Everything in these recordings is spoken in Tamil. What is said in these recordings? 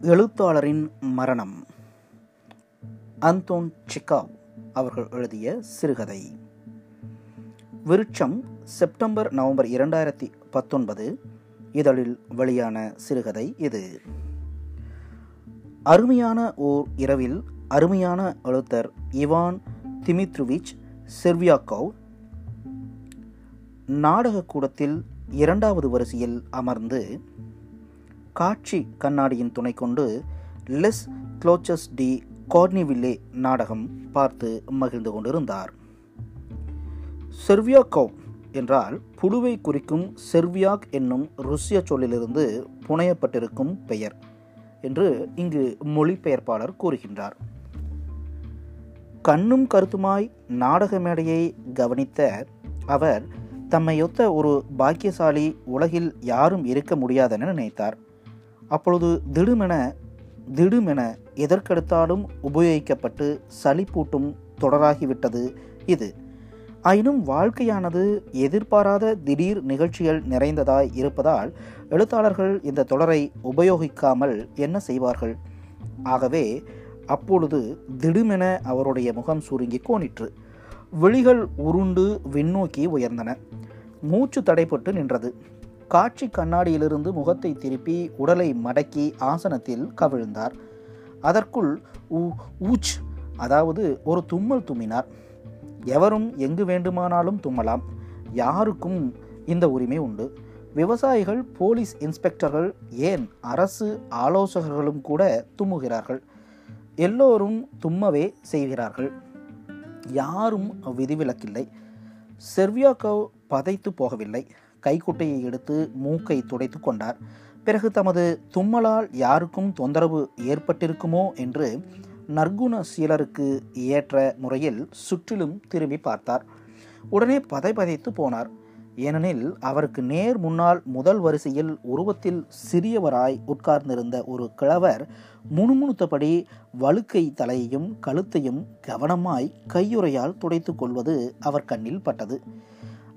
எழுத்தாளரின் மரணம். அந்தோன் சிக்காவ் அவர்கள் எழுதிய சிறுகதை. விருட்சம் செப்டம்பர் நவம்பர் இரண்டாயிரத்தி பத்தொன்பது இதழில் வெளியான சிறுகதை இது. அருமையான ஓர் இரவில் அருமையான எழுத்தர் இவான் திமித்ருவிச் செர்வியாக்கோவ் நாடகக் கூடத்தில் இரண்டாவது வரிசையில் அமர்ந்து காட்சி கண்ணாடியின் துணை கொண்டு லெஸ் க்ளோச்சஸ் டி கார்னிவில்லே நாடகம் பார்த்து மகிழ்ந்து கொண்டிருந்தார். செர்வியாக்கோவ் என்றால் புழுவை குறிக்கும் செர்வியாக் என்னும் ருஷ்ய சொல்லிலிருந்து புனையப்பட்டிருக்கும் பெயர் என்று இங்கு மொழிபெயர்ப்பாளர் கூறுகின்றார். கண்ணும் கருத்துமாய் நாடக மேடையை கவனித்த அவர் தம்மையொத்த ஒரு பாக்கியசாலி உலகில் யாரும் இருக்க முடியாதென நினைத்தார். அப்பொழுது திடுமென திடுமென எதற்கெடுத்தாலும் உபயோகிக்கப்பட்டு சளிப்பூட்டும் தொடராகிவிட்டது இது. ஆயினும் வாழ்க்கையானது எதிர்பாராத திடீர் நிகழ்ச்சிகள் நிறைந்ததாய் இருப்பதால் எழுத்தாளர்கள் இந்த தொடரை உபயோகிக்காமல் என்ன செய்வார்கள்? ஆகவே அப்பொழுது திடுமென அவருடைய முகம் சுருங்கி கோணிற்று. விழிகள் உருண்டு விண்ணோக்கி உயர்ந்தன. மூச்சு தடைப்பட்டு நின்றது. காட்சி கண்ணாடியிலிருந்து முகத்தை திருப்பி உடலை மடக்கி ஆசனத்தில் கவிழ்ந்தார். அதற்குள் ஊச் அதாவது ஒரு தும்மல் தும்மினார். எவரும் எங்கு வேண்டுமானாலும் தும்மலாம். யாருக்கும் இந்த உரிமை உண்டு. விவசாயிகள் போலீஸ் இன்ஸ்பெக்டர்கள் ஏன் அரசு ஆலோசகர்களும் கூட தும்முகிறார்கள். எல்லோரும் தும்மவே செய்கிறார்கள். யாரும் விதிவிலக்கில்லை. செர்வியாக்கோ பதைத்து போகவில்லை. கைக்குட்டையை எடுத்து மூக்கை துடைத்து கொண்டார். பிறகு தமது தும்மலால் யாருக்கும் தொந்தரவு ஏற்பட்டிருக்குமோ என்று நற்குண சீலருக்கு ஏற்ற முறையில் சுற்றிலும் திரும்பி பார்த்தார். உடனே பதை பதைத்து போனார். ஏனெனில் அவருக்கு நேர் முன்னால் முதல் வரிசையில் உருவத்தில் சிறியவராய் உட்கார்ந்திருந்த ஒரு கிழவர் முணுமுணுத்தபடி வழுக்கை தலையையும் கழுத்தையும் கவனமாய் கையுறையால் துடைத்து கொள்வது அவர் கண்ணில் பட்டது.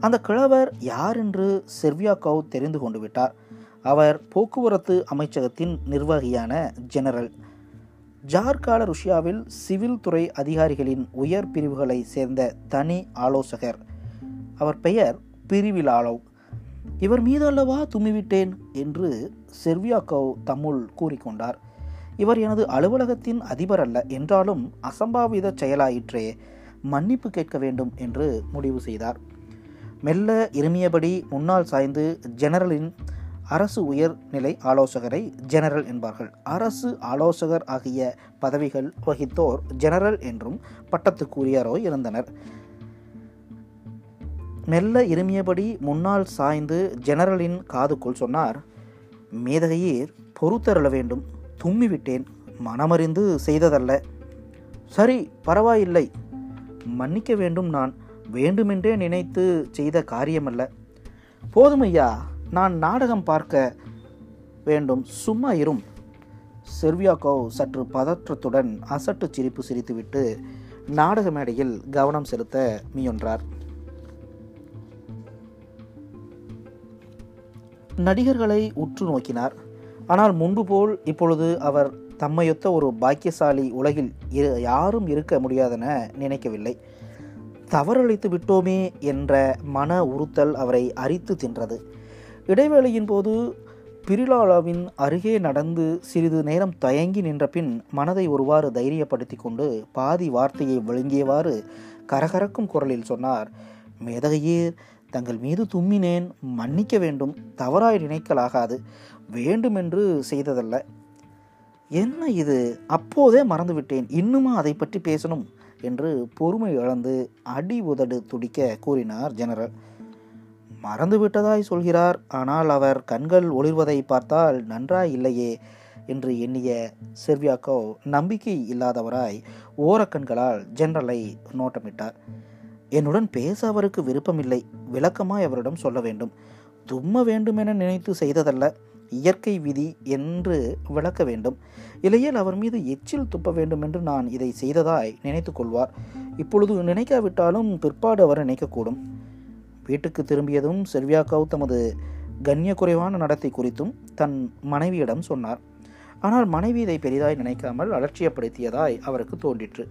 அந்த கிழவர் யார் என்று செர்வியாக்கோவ் தெரிந்து கொண்டு விட்டார். அவர் போக்குவரத்து அமைச்சகத்தின் நிர்வாகியான ஜெனரல் ஜார்கால ருஷ்யாவில் சிவில் துறை அதிகாரிகளின் உயர் பிரிவுகளை சேர்ந்த தனி ஆலோசகர். அவர் பெயர் பிரிவிலாலோவ். இவர் மீது அல்லவா தும்மிவிட்டேன் என்று செர்வியாக்கோவ் தம்முள் கூறிக்கொண்டார். இவர் எனது அலுவலகத்தின் அதிபர் அல்ல. என்றாலும் அசம்பாவித செயலாயிற்றே. மன்னிப்பு கேட்க வேண்டும் என்று முடிவு செய்தார். மெல்ல இருமியபடி முன்னால் சாய்ந்து ஜெனரலின் அரசு உயர்நிலை ஆலோசகரை ஜெனரல் என்பார்கள். அரசு ஆலோசகர் ஆகிய பதவிகள் வகித்தோர் ஜெனரல் என்றும் பட்டத்துக்குரியரோ இருந்தனர். மெல்ல இருமியபடி முன்னால் சாய்ந்து ஜெனரலின் காதுக்குள் சொன்னார் மேதகையீர் பொறுத்தருள வேண்டும். தும்மிவிட்டேன். மனமறிந்து செய்ததல்ல. சரி பரவாயில்லை. மன்னிக்க வேண்டும் நான். வேண்டுமென்றே நினைத்து செய்த காரியமல்ல. போதும் ஐயா நான் நாடகம் பார்க்க வேண்டும். சும்மா இரும். செர்வியாக்கோவ் சற்று பதற்றத்துடன் அசட்டு சிரிப்பு சிரித்துவிட்டு நாடக மேடையில் கவனம் செலுத்த முயன்றார். நடிகர்களை உற்று நோக்கினார். ஆனால் முன்பு போல் இப்பொழுது அவர் தம்மையொத்த ஒரு பாக்கியசாலி உலகில் இரு யாரும் இருக்க முடியாதென நினைக்கவில்லை. தவறளித்து விட்டோமே என்ற மன உறுத்தல் அவரை அரித்து தின்றது. இடைவேளையின் போது பிரிலாலாவின் அருகே நடந்து சிறிது நேரம் தயங்கி நின்ற பின் மனதை ஒருவாறு தைரியப்படுத்தி கொண்டு பாதி வார்த்தையை விழுங்கியவாறு கரகரக்கும் குரலில் சொன்னார் மேதகையீர் தங்கள் மீது தும்மினேன் மன்னிக்க வேண்டும் தவறாய் நினைக்கலாகாது வேண்டுமென்று செய்ததல்ல. என்ன இது? அப்போதே மறந்துவிட்டேன் இன்னுமா அதை பற்றி பேசணும்? என்று பொறுமை இழந்து அடி உதடு துடிக்க கூறினார் ஜெனரல். மறந்துவிட்டதாய் சொல்கிறார். ஆனால் அவர் கண்கள் ஒளிர்வதை பார்த்தால் நன்றாய் இல்லையே என்று எண்ணிய செர்வியாக்கோ நம்பிக்கை இல்லாதவராய் ஓரக்கண்களால் ஜெனரலை நோட்டமிட்டார். என்னுடன் பேச அவருக்கு விருப்பமில்லை. விளக்கமாய் அவரிடம் சொல்ல வேண்டும். தும்ம வேண்டுமென நினைத்து செய்ததல்ல. இயற்கை விதி என்று விளக்க வேண்டும். இல்லையேல் அவர் மீது எச்சில் துப்ப வேண்டும் என்று நான் இதை செய்ததாய் நினைத்து கொள்வார். இப்பொழுது நினைக்காவிட்டாலும் பிற்பாடு அவர் நினைக்கக்கூடும். வீட்டுக்கு திரும்பியதும் செல்வியாக்காவ் தமது கண்ணிய குறைவான நடத்தை குறித்தும் தன் மனைவியிடம் சொன்னார். ஆனால் மனைவி இதை பெரிதாய் நினைக்காமல் அலட்சியப்படுத்தியதாய் அவருக்கு தோன்றிற்று.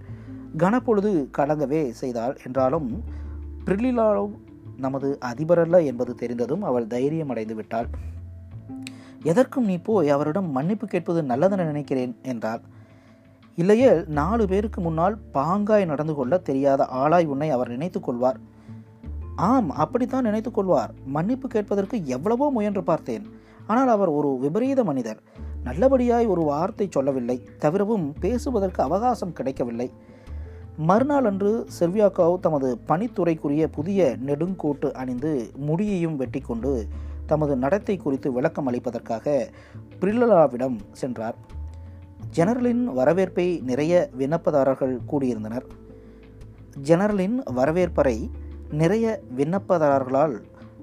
கனப்பொழுது கலங்கவே செய்தாள் என்றாலும் பிரில்லிலாலோ நமது அதிபரல்ல என்பது தெரிந்ததும் அவள் தைரியம் அடைந்து விட்டாள். எதற்கும் நீ போய் அவரிடம் மன்னிப்பு கேட்பது நல்லதென நினைக்கிறேன் என்றார் இல்லையே நாலு பேருக்கு முன்னால் பாங்காய் நடந்து கொள்ள தெரியாத ஆளாய் உன்னை அவர் நினைத்துக் கொள்வார். ஆம் அப்படித்தான் நினைத்துக் கொள்வார். மன்னிப்பு கேட்பதற்கு எவ்வளவோ முயன்று பார்த்தேன். ஆனால் அவர் ஒரு விபரீத மனிதர். நல்லபடியாய் ஒரு வார்த்தை சொல்லவில்லை. தவிரவும் பேசுவதற்கு அவகாசம் கிடைக்கவில்லை. மறுநாள் அன்று செல்வியாக்காவ் தமது பணித்துறைக்குரிய புதிய நெடுங்கோட்டு அணிந்து முடியையும் வெட்டி கொண்டு தமது நடத்தை குறித்து விளக்கம் அளிப்பதற்காக பிரில்லலாவிடம் சென்றார். ஜெனரலின் வரவேற்பை நிறைய விண்ணப்பதாரர்கள் கூடியிருந்தனர். ஜெனரலின் வரவேற்பறை நிறைய விண்ணப்பதாரர்களால்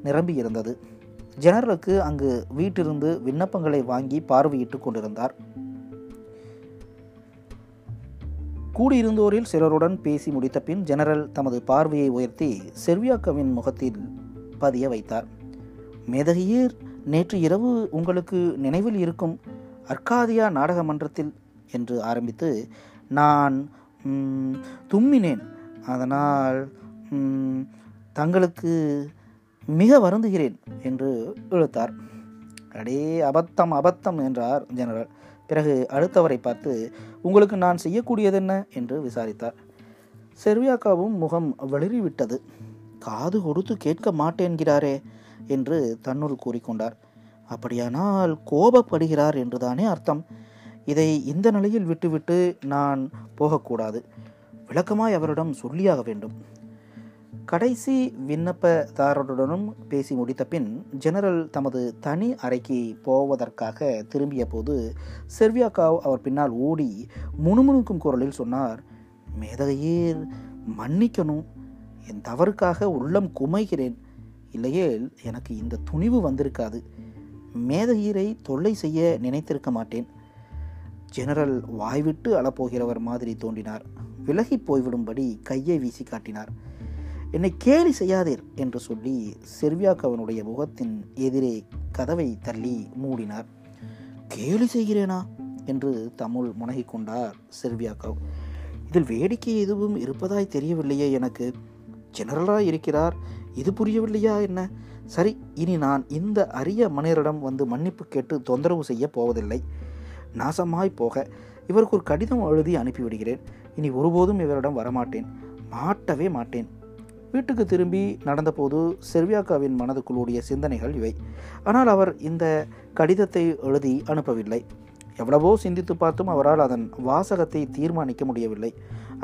நிரம்பியிருந்தது. ஜெனரலுக்கு அங்கு வீட்டிலிருந்து விண்ணப்பங்களை வாங்கி பார்வையிட்டுக் கொண்டிருந்தார். கூடியிருந்தோரில் சிலருடன் பேசி முடித்த பின் ஜெனரல் தமது பார்வையை உயர்த்தி செர்வியாக்கவின் முகத்தில் பதிய வைத்தார். மேதகியர் நேற்று இரவு உங்களுக்கு நினைவில் இருக்கும் அர்க்காதியா நாடக மன்றத்தில் என்று ஆரம்பித்து நான் தும்மினேன். அதனால் தங்களுக்கு மிக வருந்துகிறேன் என்று இழுத்தார். அடே அபத்தம் அபத்தம் என்றார் ஜெனரல். பிறகு அடுத்தவரை பார்த்து உங்களுக்கு நான் செய்யக்கூடியதென்ன? என்று விசாரித்தார். செர்வியாக்காவும் முகம் வெளிறிவிட்டது காது கொடுத்து கேட்க மாட்டேன்கிறாரே என்று தன்னுள் கூறிக்கொண்டார். அப்படியானால் கோபப்படுகிறார் என்றுதானே அர்த்தம். இதை இந்த நிலையில் விட்டுவிட்டு நான் போகக்கூடாது. விளக்கமாய் அவரிடம் சொல்லியாக வேண்டும். கடைசி விண்ணப்பதாரருடனும் பேசி முடித்த பின் ஜெனரல் தமது தனி அறைக்கு போவதற்காக திரும்பிய போது செர்வியாக்காவ் அவர் பின்னால் ஓடி முணுமுணுக்கும் குரலில் சொன்னார் மேதகையீர் மன்னிக்கணும். என் தவறுக்காக உள்ளம் குமைகிறேன். இல்லையே எனக்கு இந்த துணிவு வந்திருக்காது. மேதகீரை தொல்லை செய்ய நினைத்திருக்க மாட்டேன். ஜெனரல் வாய்விட்டு அளப்போகிறவர் மாதிரி தோன்றினார். விலகி போய்விடும்படி கையை வீசி காட்டினார். என்னை கேலி செய்யாதீர் என்று சொல்லி செர்வியாக்கவனுடைய முகத்தின் எதிரே கதவை தள்ளி மூடினார். கேலி செய்கிறேனா? என்று தமுல் முனகிக் கொண்டார் செர்வியாக்கவ் இதில் வேடிக்கை எதுவும் இருப்பதாய் தெரியவில்லையே எனக்கு. ஜெனரலாக இருக்கிறார் இது புரியவில்லையா என்ன? சரி இனி நான் இந்த அரிய மனிதரிடம் வந்து மன்னிப்பு கேட்டு தொந்தரவு செய்ய போவதில்லை. நாசமாய் போக இவருக்கு ஒரு கடிதம் எழுதி அனுப்பிவிடுகிறேன். இனி ஒருபோதும் இவரிடம் வரமாட்டேன். மாட்டவே மாட்டேன். வீட்டுக்கு திரும்பி நடந்தபோது செர்வியாக்காவின் மனதுக்குள் ஓடிய சிந்தனைகள் இவை. ஆனால் அவர் இந்த கடிதத்தை எழுதி அனுப்பவில்லை. எவ்வளவோ சிந்தித்து பார்த்தும் அவரால் அதன் வாசகத்தை தீர்மானிக்க முடியவில்லை.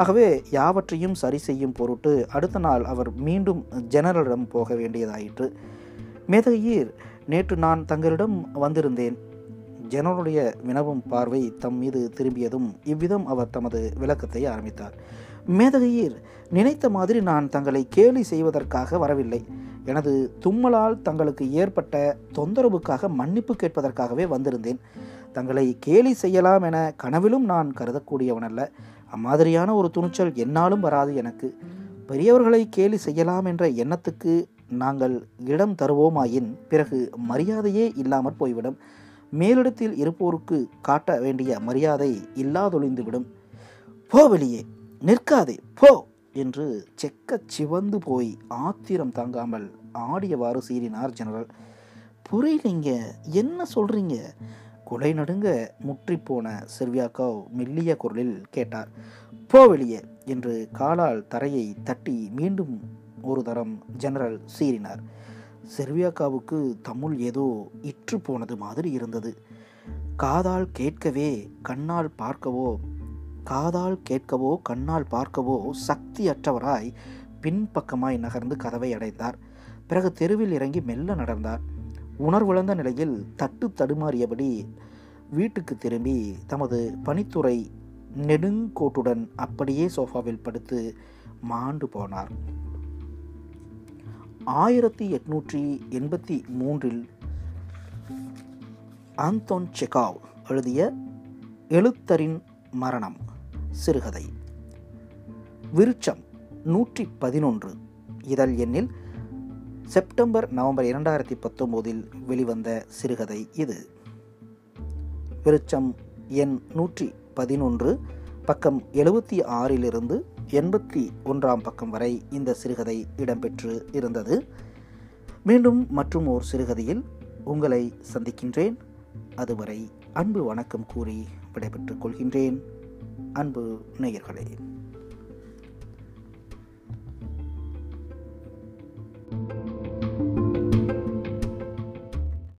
ஆகவே யாவற்றையும் சரி செய்யும் பொருட்டு அடுத்த நாள் அவர் மீண்டும் ஜெனரலிடம் போக வேண்டியதாயிற்று. மேதகையீர் நேற்று நான் தங்களிடம் வந்திருந்தேன். ஜெனரலுடைய வினவும் பார்வை தம் மீது திரும்பியதும் இவ்விதம் அவர் தமது விளக்கத்தை ஆரம்பித்தார். மேதகையீர் நினைத்த மாதிரி நான் தங்களை கேலி செய்வதற்காக வரவில்லை. எனது தும்மலால் தங்களுக்கு ஏற்பட்ட தொந்தரவுக்காக மன்னிப்பு கேட்பதற்காகவே வந்திருந்தேன். தங்களை கேலி செய்யலாம் என கனவிலும் நான் கருதக்கூடியவனல்ல அம்மாதிரியான ஒரு துணிச்சல் என்னாலும் வராது எனக்கு. பெரியவர்களை கேலி செய்யலாம் என்ற எண்ணத்துக்கு நாங்கள் இடம் தருவோமாயின் பிறகு மரியாதையே இல்லாமற் போய்விடும். மேலிடத்தில் இருப்போருக்கு காட்ட வேண்டிய மரியாதை இல்லாதொழிந்துவிடும். போ வெளியே நிற்காதே போ! என்று செக்கச் சிவந்து போய் ஆத்திரம் தாங்காமல் ஆடியவாறு சீறினார் ஜெனரல். புரியலைங்க என்ன சொல்றீங்க? குலை நடுங்க முற்றிப்போன செர்வியாக்காவ் மெல்லிய குரலில் கேட்டார். போ வெளியே என்று காலால் தரையை தட்டி மீண்டும் ஒரு தரம் ஜெனரல் சீறினார். செர்வியாக்காவுக்கு தமிழ் ஏதோ இற்று போனது மாதிரி இருந்தது. காதால் கேட்கவே கண்ணால் பார்க்கவோ காதால் கேட்கவோ கண்ணால் பார்க்கவோ சக்தியற்றவராய் பின்பக்கமாய் நகர்ந்து கதவை அடைந்தார். பிறகு தெருவில் இறங்கி மெல்ல நடந்தார். உணர்விழந்த நிலையில் தட்டு தடுமாறியபடி வீட்டுக்கு திரும்பி தமது பணித்துறை நெடுங்கோட்டுடன் அப்படியே சோஃபாவில் படுத்து மாண்டு போனார். ஆயிரத்தி எட்நூற்றி எண்பத்தி மூன்றில் ஆந்தோன் செகாவ் எழுதிய எழுத்தரின் மரணம். சிறுகதை. விருட்சம் நூற்றி பதினொன்று இதழ் எண்ணில் செப்டம்பர் நவம்பர் இரண்டாயிரத்தி பத்தொம்போதில் வெளிவந்த சிறுகதை இது. விருட்சம் எண் நூற்றி பதினொன்று பக்கம் எழுபத்தி ஆறிலிருந்து எண்பத்தி ஒன்றாம் பக்கம் வரை இந்த சிறுகதை இடம்பெற்று இருந்தது. மீண்டும் மற்றும் ஓர் சிறுகதையில் உங்களை சந்திக்கின்றேன். அதுவரை அன்பு வணக்கம் கூறி விடைபெற்றுக் கொள்கின்றேன். அன்பு நேயர்களே.